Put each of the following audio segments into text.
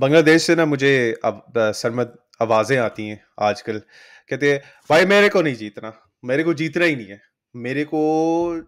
बांग्लादेश से ना मुझे अब सरमद आवाज़ें आती हैं आजकल। कहते हैं भाई मेरे को नहीं जीतना मेरे को जीतना ही नहीं है। मेरे को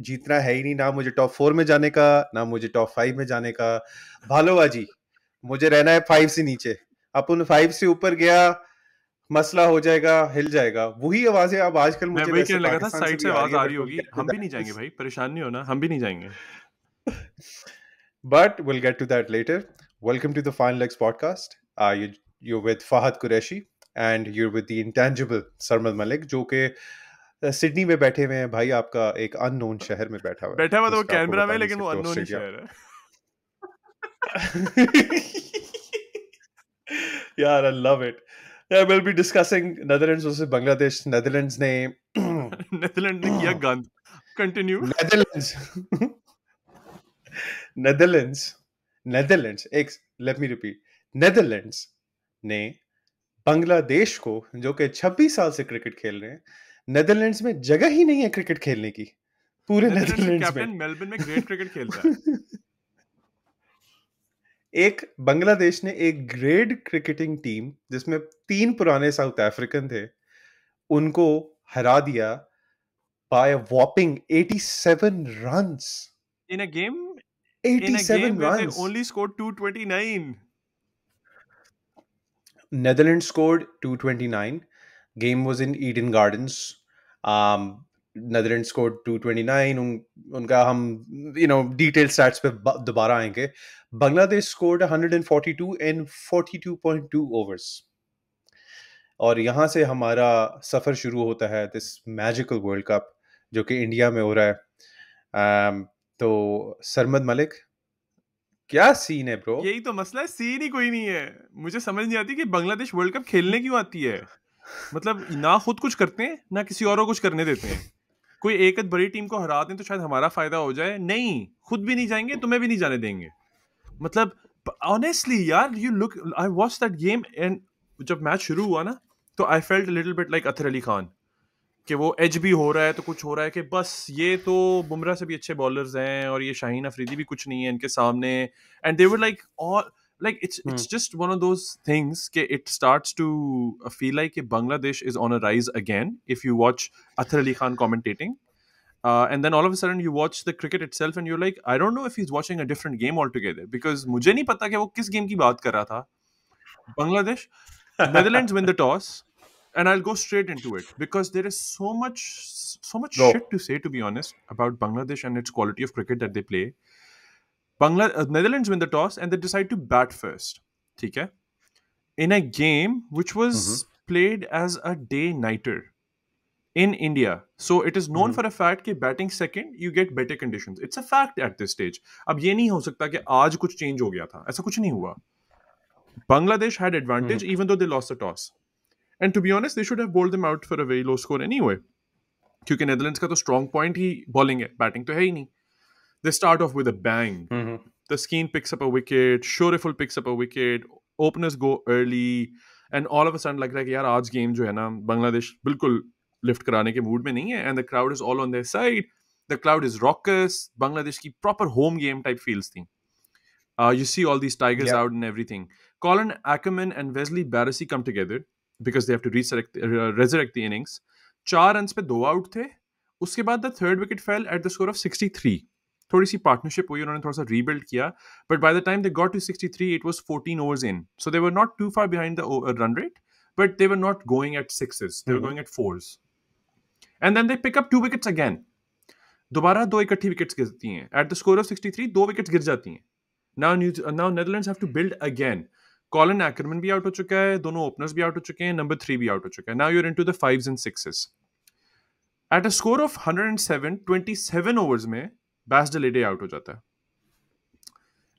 जीतना है ही नहीं ना मुझे टॉप फोर में जाने का ना मुझे टॉप फाइव में जाने का। भालोवा जी मुझे रहना है फाइव से नीचे। अपन फाइव से ऊपर गया मसला हो जाएगा हिल जाएगा। वही आवाज़ें अब आजकल मुझे वही कहने लगा था साइड से आवाज़ आ रही होगी। हम भी नहीं जाएँगे भाई परेशान नहीं होना हम भी नहीं जाएँगे। But will get to that later Welcome to the Fine Legs podcast. Uh, you, you're with Fahad Qureshi and you're with the intangible Malik Malik, who's uh, Sydney में बैठे हुए हैं भाई आपका एक अननोन शहर में बैठा हुआ बैठा हुआ कैनबरा में लेकिन वो अननोन शहर है यार I love it Yeah, we'll be discussing Netherlands versus Bangladesh. Netherlands ने Netherlands ने किया गंद. Continue. Netherlands. Netherlands Netherlands. एक let me repeat. Netherlands ने बांग्लादेश को जो कि 26 साल से क्रिकेट खेल रहे हैं नेदरलैंड्स में जगह ही नहीं है क्रिकेट खेलने की पूरे नेदरलैंड्स में मेलबर्न में ग्रेट क्रिकेट खेलता है एक बांग्लादेश ने एक ग्रेड क्रिकेटिंग टीम जिसमें तीन पुराने साउथ अफ्रीकन थे उनको हरा दिया by whopping 87 runs in a game 87 in a game runs only scored 229 Netherlands scored 229 game was in Eden Gardens um Netherlands scored 229 उन, उनका हम यू नो डिटेल स्टैट्स पे दोबारा आएँगे बांग्लादेश स्कोर्ड 142 इन 42.2 ओवर्स और यहाँ से हमारा सफ़र शुरू होता है दिस मैजिकल वर्ल्ड कप जो कि इंडिया में हो रहा है um, तो सरमद मलिक, क्या सीन है ब्रो? यही तो मसला है, सीन ही कोई नहीं है। मुझे समझ नहीं आती कि बांग्लादेश वर्ल्ड कप खेलने क्यों आती है। मतलब ना खुद कुछ करते हैं, ना किसी और कुछ करने देते हैं। कोई एक बड़ी टीम को हरा दें तो शायद हमारा फ़ायदा हो जाए। नहीं, खुद भी नहीं जाएँगे, तुम्हें भी नहीं जाने देंगे। मतलब ऑनेस्टली यार you look I watch that game and जब मैच शुरू हुआ ना तो I felt little bit like Athar Ali Khan. कि वो एच भी हो रहा है तो कुछ हो रहा है कि बस ये तो बुमराह से भी अच्छे बॉलर्स हैं और ये शाहीन अफरीदी भी कुछ नहीं है इनके सामने and they were like all it's hmm. it's just one of those things ke it starts to feel like Bangladesh is on a rise again if you watch Athar Ali Khan commentating uh, and then all of a sudden you watch the cricket itself and you're like I don't know if he's watching a different game altogether because मुझे नहीं पता कि वो किस game की बात कर रहा था Bangladesh Netherlands win the toss and I'll go straight into it because there is so much so much no. shit to say to be honest about Bangladesh and its quality of cricket that they play. Bangla- uh, Netherlands win the toss and they decide to bat first. Okay? In a game which was mm-hmm. played as a day nighter in India. So it is known mm-hmm. for a fact that batting second you get better conditions. It's a fact at this stage. अब ये नहीं हो सकता कि आज कुछ change हो गया था. ऐसा कुछ नहीं हुआ. Bangladesh had advantage mm-hmm. even though they lost the toss. And to be honest, they should have bowled them out for a very low score anyway. Because Netherlands' ka to strong point is bowling, hai, batting to hai nahi. They start off with a bang. Mm-hmm. Taskin picks up a wicket, Shoriful picks up a wicket, openers go early, and all of a sudden, like, like yeah, today's game jo hai na, Bangladesh bilkul lift karane ke mood mein nahi hai, and the crowd is all on their side. The crowd is raucous. Bangladesh ki proper home game type feels thing. Uh, you see all these tigers out and everything. Colin Ackerman and Wesley Barresi come together. Because they have to resurrect resurrect the innings. चार run पे दो out थे उसके बाद the third wicket fell at the score of 63 थोड़ी सी partnership हुई उन्होंने थोड़ा सा रीबिल्ड किया but by the time they got to 63 it was 14 overs in so they were not too far behind the run rate but they were not going at sixes they were going at fours and then they pick up two wickets again दोबारा दो इकट्ठी wickets गिरती हैं eight the score of 63 दो wickets गिर जाती हैं now now Netherlands have to build again Colin Ackermann भी आउट हो चुका है दोनों ओपनर्स भी आउट हो चुके हैं नंबर थ्री भी आउट हो चुका है now you're in to the five and sixes at a score of hundred and seven twenty seven overs में बैस डलेडे आउट हो जाता है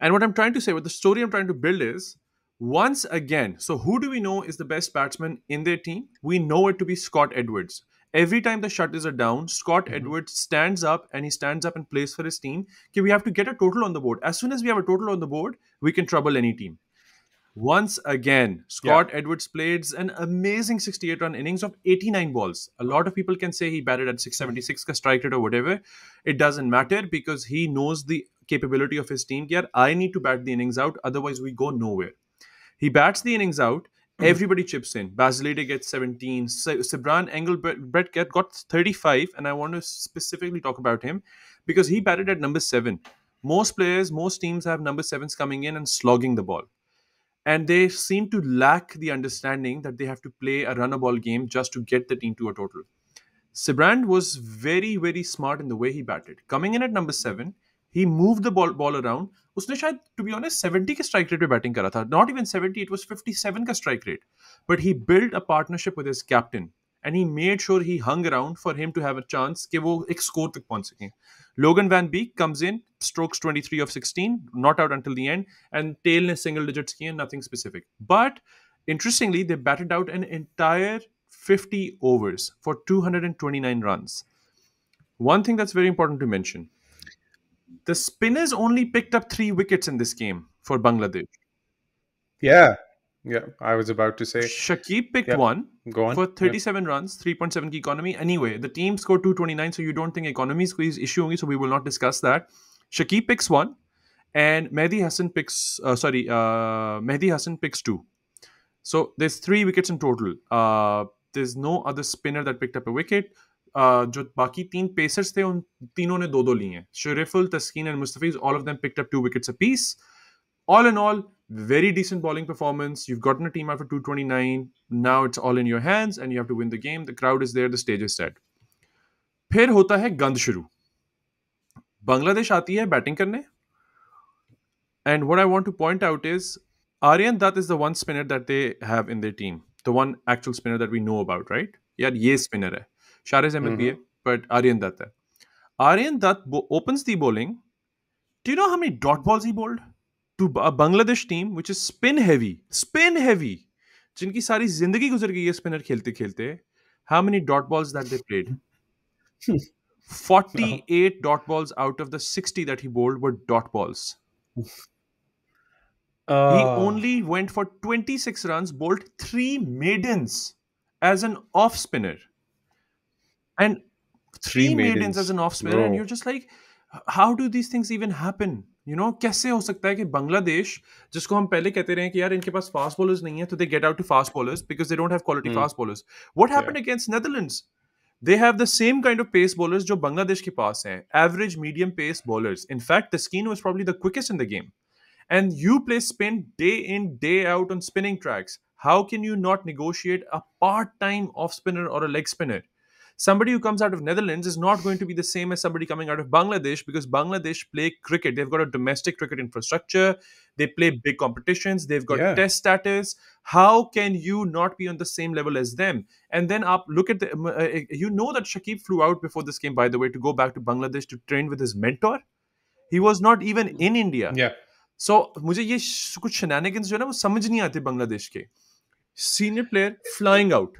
and what I'm trying to say the story I'm trying to build is once again, so who do we know is the best batsman in their team? We know it to be Scott Edwards. Every time the shutters are down, Scott mm-hmm. Edwards stands up and he stands up and plays for his team. Okay, we have to get a total on the board. As soon as we have a total on the board, we can trouble any team. Once again, Scott yeah. Edwards played an amazing 68 run innings of 89 balls. A lot of people can say he batted at 676 ka strike rate or whatever. It doesn't matter because he knows the capability of his team. Yeah, I need to bat the innings out, otherwise, we go nowhere. He bats the innings out. Hmm. Everybody chips in. Bas de Leede gets 17. Si- Sybrand Engelbrecht get, got 35. And I want to specifically talk about him because he batted at number seven. Most players, most teams have number sevens coming in and slogging the ball and they seem to lack the understanding that they have to play a runner ball game just to get the team to a total. Sybrand was very very smart in the way he batted. Coming in at number seven, he moved the ball ball around. उसने शायद to be honest 70 के strike rate पे batting करा था not even 70 it was 57 का strike rate but he build a partnership with his captain and he made sure he hung around for him to have a chance कि वो एक score तक पहुंच सके. Logan Van Beek comes in, strokes 23 of 16, not out until the end, and tail ने single digits किए, nothing specific. But interestingly, they batted out an entire 50 overs for 229 runs. One thing that's very important to mention the spinners only picked up three wickets in this game for Bangladesh. Yeah. Yeah. I was about to say. Shakib picked Yeah. one Go on. for Yeah. 37 runs, 3.7 ki economy. Anyway, the team scored 229, so you don't think economy is कोई issue होंगी, so we will not discuss that. Shakib picks one, and Mehdi Hassan picks, uh, sorry, uh, Mehdi Hassan picks two. So there's three wickets in total. Uh, there's no other spinner that picked up a wicket. Uh, जो बाकी तीन pacers थे उन तीनों ने दो दो लिए हैं Shoriful Taskin and Mustafiz all of them picked up two wickets apiece all in all very decent bowling performance you've gotten a team out for 229 now it's all in your hands and you have to win the game the crowd is there the stage is set फिर होता है गंद शुरू बांग्लादेश आती है batting करने and what I want to point out is Aryan Dutt is the one spinner that they have in their team. The one actual spinner that we know about, right? Yeah, ये spinner है. Shariz Ahmed भी है, but Aryan Dutt है. Aryan Dutt bo- opens the bowling. Do you know how many dot balls he bowled? To a Bangladesh team which is spin heavy. Spin heavy. जिनकी सारी जिंदगी गुजर गई है स्पिनर खेलते खेलते how many dot balls that they played 48 dot balls out of the 60 that he bowled were dot balls he Uh, only went for 26 runs, bowled three maidens as an off spinner. And three, Three maidens. maidens. as an off spinner, and Bro. you're just like, how do these things even happen? you you know know, कैसे हो सकता है कि बांग्लादेश जिसको हम पहले कहते रहे कि यार इनके पास फास्ट बॉलर्स नहीं है तो they get out to fast bowlers because they don't have quality fast bowlers what happened against Netherlands they have the same kind of pace bowlers जो बांग्लादेश के पास हैं average medium pace bowlers in fact Taskin was probably the quickest in the game and you play spin day in day out on spinning tracks how can you not negotiate a part time off spinner और a leg spinner somebody who comes out of netherlands is not going to be the same as somebody coming out of bangladesh because bangladesh play cricket they've got a domestic cricket infrastructure they play big competitions they've got Yeah. test status how can you not be on the same level as them and then up look at the um, uh, you know that shakib flew out before this game by the way to go back to bangladesh to train with his mentor he was not even in india yeah. सो मुझे ये श- कुछ shenanigans जो है ना वो समझ नहीं आते बांग्लादेश के senior player flying out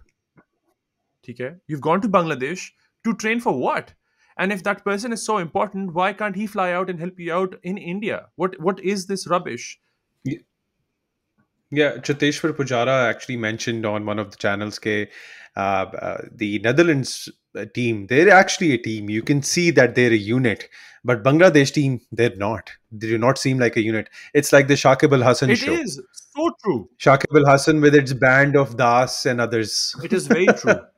Okay, you've gone to Bangladesh to train for what? And if that person is so important, why can't he fly out and help you out in India? What what is this rubbish? Yeah. Yeah, Cheteshwar Pujara actually mentioned on one of the channels that uh, uh, the Netherlands uh, team, they're actually a team. You can see that they're a unit. But Bangladesh team, they're not. They do not seem like a unit. It's like the Shakib Al Hassan show. It is so true. Shakib Al Hassan with its band of Das and others. It is very true.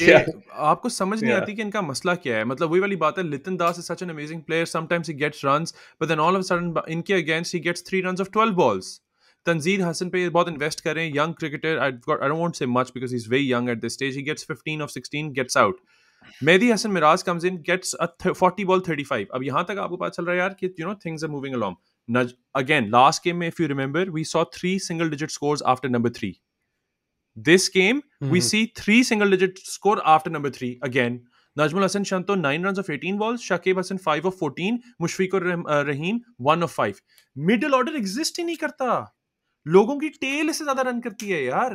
yeah. आपको समझ नहीं yeah. आती कि इनका मसला क्या है। मतलब वही वाली बात है Litton Das is such an amazing player sometimes he gets runs but then all of sudden इनके against he gets three runs off twelve balls Tanzid Hasan पे बहुत इन्वेस्ट करें young cricketer I I don't want say much because he is very young at this stage he gets 15 off 16 gets out Mehidy Hasan Miraz comes in gets forty ball thirty five अब यहाँ तक आपको पता चल रहा है यार कि you know things are moving along again last game में if you remember we saw three single digit scores after number three this game we Mhm. see three single digit score after number three again. Najmul Hassan Shanto, nine runs of 18 balls. Shakib Hassan, five of 14. Mushfiqur Rah- uh, Rahim, one of five. Middle order exist ही नहीं करता लोगों की tell इससे ज्यादा run करती है यार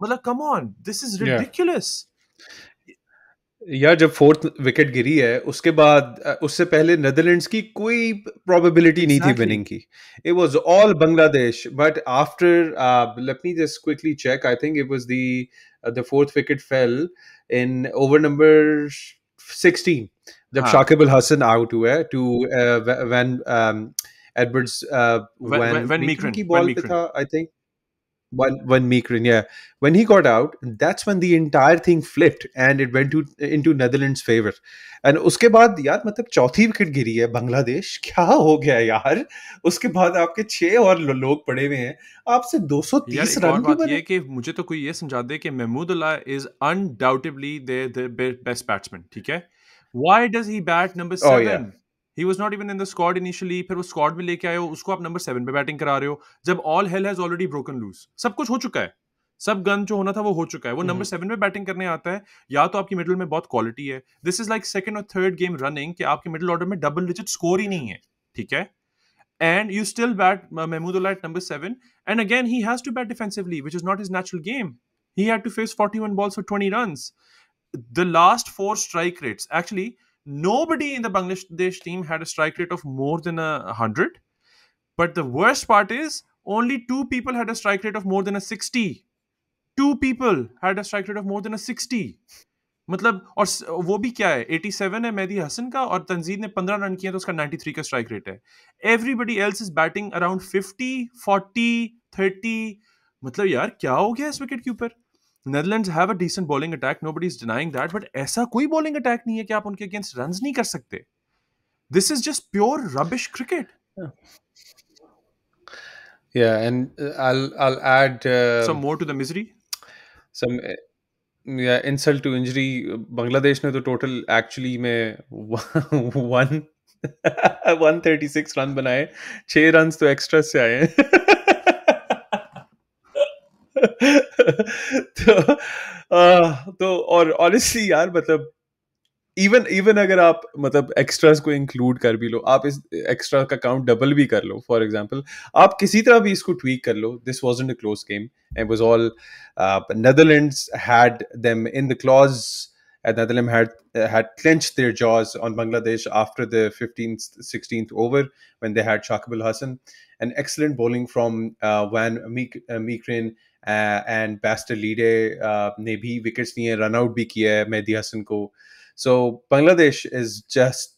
मतलब come on this is Yeah. Ridiculous या जब फोर्थ विकेट गिरी है उसके बाद उससे पहले नेदरलैंड्स की कोई प्रोबेबिलिटी नहीं थी विनिंग की। It was all Bangladesh but after let me just quickly check I think it was the the fourth wicket fell in over number 16 जब हाँ. शाकिब अल हसन आउट हुआ टू व्हेन एडवर्ड्स व्हेन की ball पे था I think one one Mikrin, yeah. When he got out, that's when the entire thing flipped and it went to into Netherlands' favor. And उसके बाद यार मतलब चौथी विकेट गिरी है बांग्लादेश क्या हो गया यार उसके बाद आपके छह और लोग पड़े हुए हैं आपसे यार 230 एक रन क्यों बात ये कि मुझे तो कोई ये समझा दे कि Mahmudullah is undoubtedly the best batsman ठीक है why does he bat number Oh, yeah. Seven he was not even in the squad initially फिर वो स्क्वाड में लेके आए हो उसको आप नंबर सेवन पे बैटिंग करा रहे हो जब all hell has already broken loose सब कुछ हो चुका है सब गन जो होना था वो हो चुका है वो नंबर सेवन में बैटिंग करने आता है या तो आपकी मिडिल में बहुत क्वालिटी है दिस इज लाइक सेकंड और थर्ड गेम रनिंग कि आपके मिडिल ऑर्डर में डबल डिजिट स्कोर ही नहीं है ठीक है and you still bat uh, Mahmudullah at number seven. And again, he has to bat defensively, which is not his natural game. He had to face 41 balls for 20 runs. The last four strike rates, actually, nobody in the Bangladesh team had a strike rate of more than a 100. But the worst part is only two people had a strike rate of more than a 60. Two people had a strike rate of more than a 60. मतलब और स- वो भी क्या है 87 है मेहदी हसन का और तंजीद ने 15 रन किए तो उसका 93 का स्ट्राइक रेट है everybody else is batting around 50 40 30 मतलब यार क्या हो गया इस विकेट के ऊपर Netherlands have a decent bowling attack nobody is denying that but ऐसा कोई बॉलिंग अटैक नहीं है कि आप उनके अगेंस्ट रन्स नहीं कर सकते। This is just pure rubbish cricket yeah and uh, I'll I'll add uh, some more to the misery some uh, yeah insult to injury. Bangladesh ने तो टोटल एक्चुअली में वन 136 रन बनाए। छह run तो extra से आए हैं तो तो और ऑनेस्टली यार मतलब इवन इवन अगर आप मतलब एक्स्ट्रास को इंक्लूड कर भी लो, आप इस एक्स्ट्रा का काउंट डबल भी कर लो फॉर एग्जांपल आप किसी तरह भी इसको ट्वीक कर लो this wasn't a close game and was all Netherlands had them in the claws and Netherlands had uh, had clenched their jaws on Bangladesh after the 15th, 16th over when they had Shakibul Hassan. An excellent bowling from uh, Van Meek, uh, Meekeren uh, and Bas de Leede uh, ne bhi wickets liye, run out bhi kiya Mehdi Hassan ko. So Bangladesh is just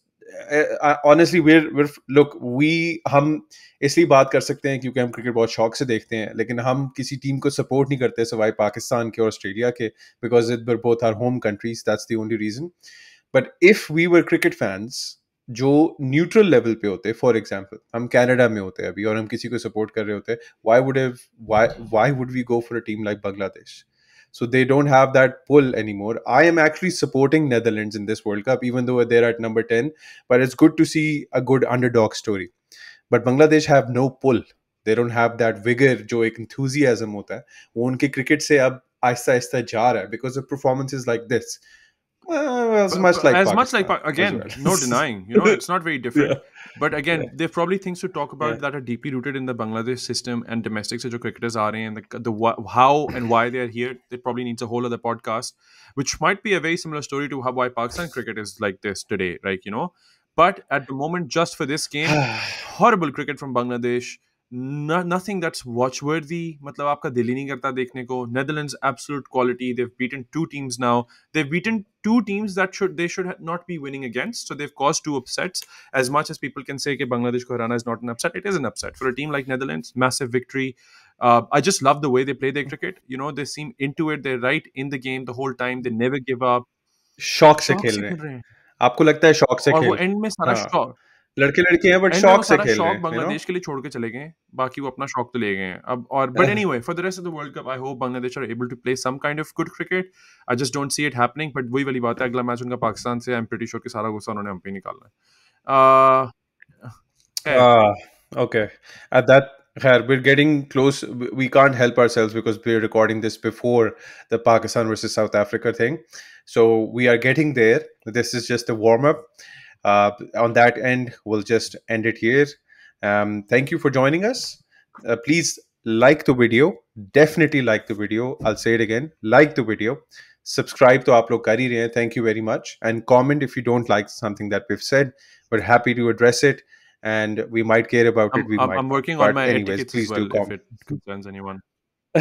honestly, we're we're, look, we, हम इसलिए बात कर सकते हैं क्योंकि हम cricket बहुत शौक से देखते हैं, लेकिन हम किसी टीम को सपोर्ट नहीं करते सवाई पाकिस्तान के और ऑस्ट्रेलिया के because it were both are home countries that's the only reason but if we were cricket fans जो न्यूट्रल लेवल पे होते फॉर एग्ज़ाम्पल हम कैनेडा में होते अभी, और हम किसी को सपोर्ट कर रहे होते why would why would we go for a team like Bangladesh So they don't have that pull anymore. I am actually supporting Netherlands in this World Cup, even though they're at number 10. But it's good to see a good underdog story. But Bangladesh have no pull. They don't have that vigor जो एक enthusiasm होता है वो उनके cricket से अब आहिस्ता आहिस्ता जा रहा है because of performances like this. Well, as But- much but like as much like Pakistan Pa- again, as well. no denying. You know, it's not very different. Yeah. But again, Yeah. there are probably things to talk about Yeah. that are deeply rooted in the Bangladesh system and domestic jo cricketers are in, and the, the how and why they are here. It probably needs a whole other podcast, which might be a very similar story to how why Pakistan cricket is like this today, right? You know, but at the moment, just for this game, horrible cricket from Bangladesh. No, nothing that's watchworthy. मतलब आपका दिल ही नहीं करता देखने को. Netherlands absolute quality. They've beaten two teams now. They've beaten two teams that should they should not be winning against. So they've caused two upsets. As much as people can say that Bangladesh ko harana is not an upset, it is an upset for a team like Netherlands. Massive victory. Uh, I just love the way they play their cricket. You know, they seem into it. They're right in the game the whole time. They never give up. शौक से शौक खेल से रहे खेल हैं रहे हैं. आपको लगता है शौक से और वो खेल एंड में सारा हाँ. शौक लड़के लड़के हैं बट वो शौक से खेल रहे शौक हैं बांग्लादेश के लिए छोड़ के चले गए बाकी वो अपना शौक तो ले गए हैं अब और but anyway for the rest of the world cup I hope Bangladesh are able to play some kind of good cricket I just don't see it happening but वही वाली बात है अगला मैच उनका पाकिस्तान से आई एम प्रीटी श्योर कि सारा गुस्सा उन्होंने हम पे निकालना है Ah, okay. At that, Khair, we're getting close. We we can't help ourselves because we're recording this before the Pakistan versus South Africa thing. So we are getting there. This is just a warm up. uh, on that end, we'll just end it here. Um, thank you for joining us. Uh, please like the video. Definitely like the video. I'll say it again. Like the video. Subscribe to Upload Career. Thank you very much. And comment if you don't like something that we've said. We're happy to address it. And we might care about I'm, it. We I'm, might. I'm working but on my anyways, please well, do comment. if it concerns anyone.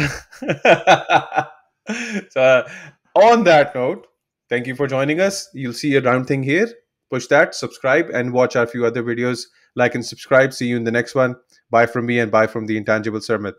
so, uh, on that note, thank you for joining us. You'll see a round thing here. Push that, subscribe, and watch our few other videos. Like and subscribe. See you in the next one. Bye from me and bye from the intangible Sarmad.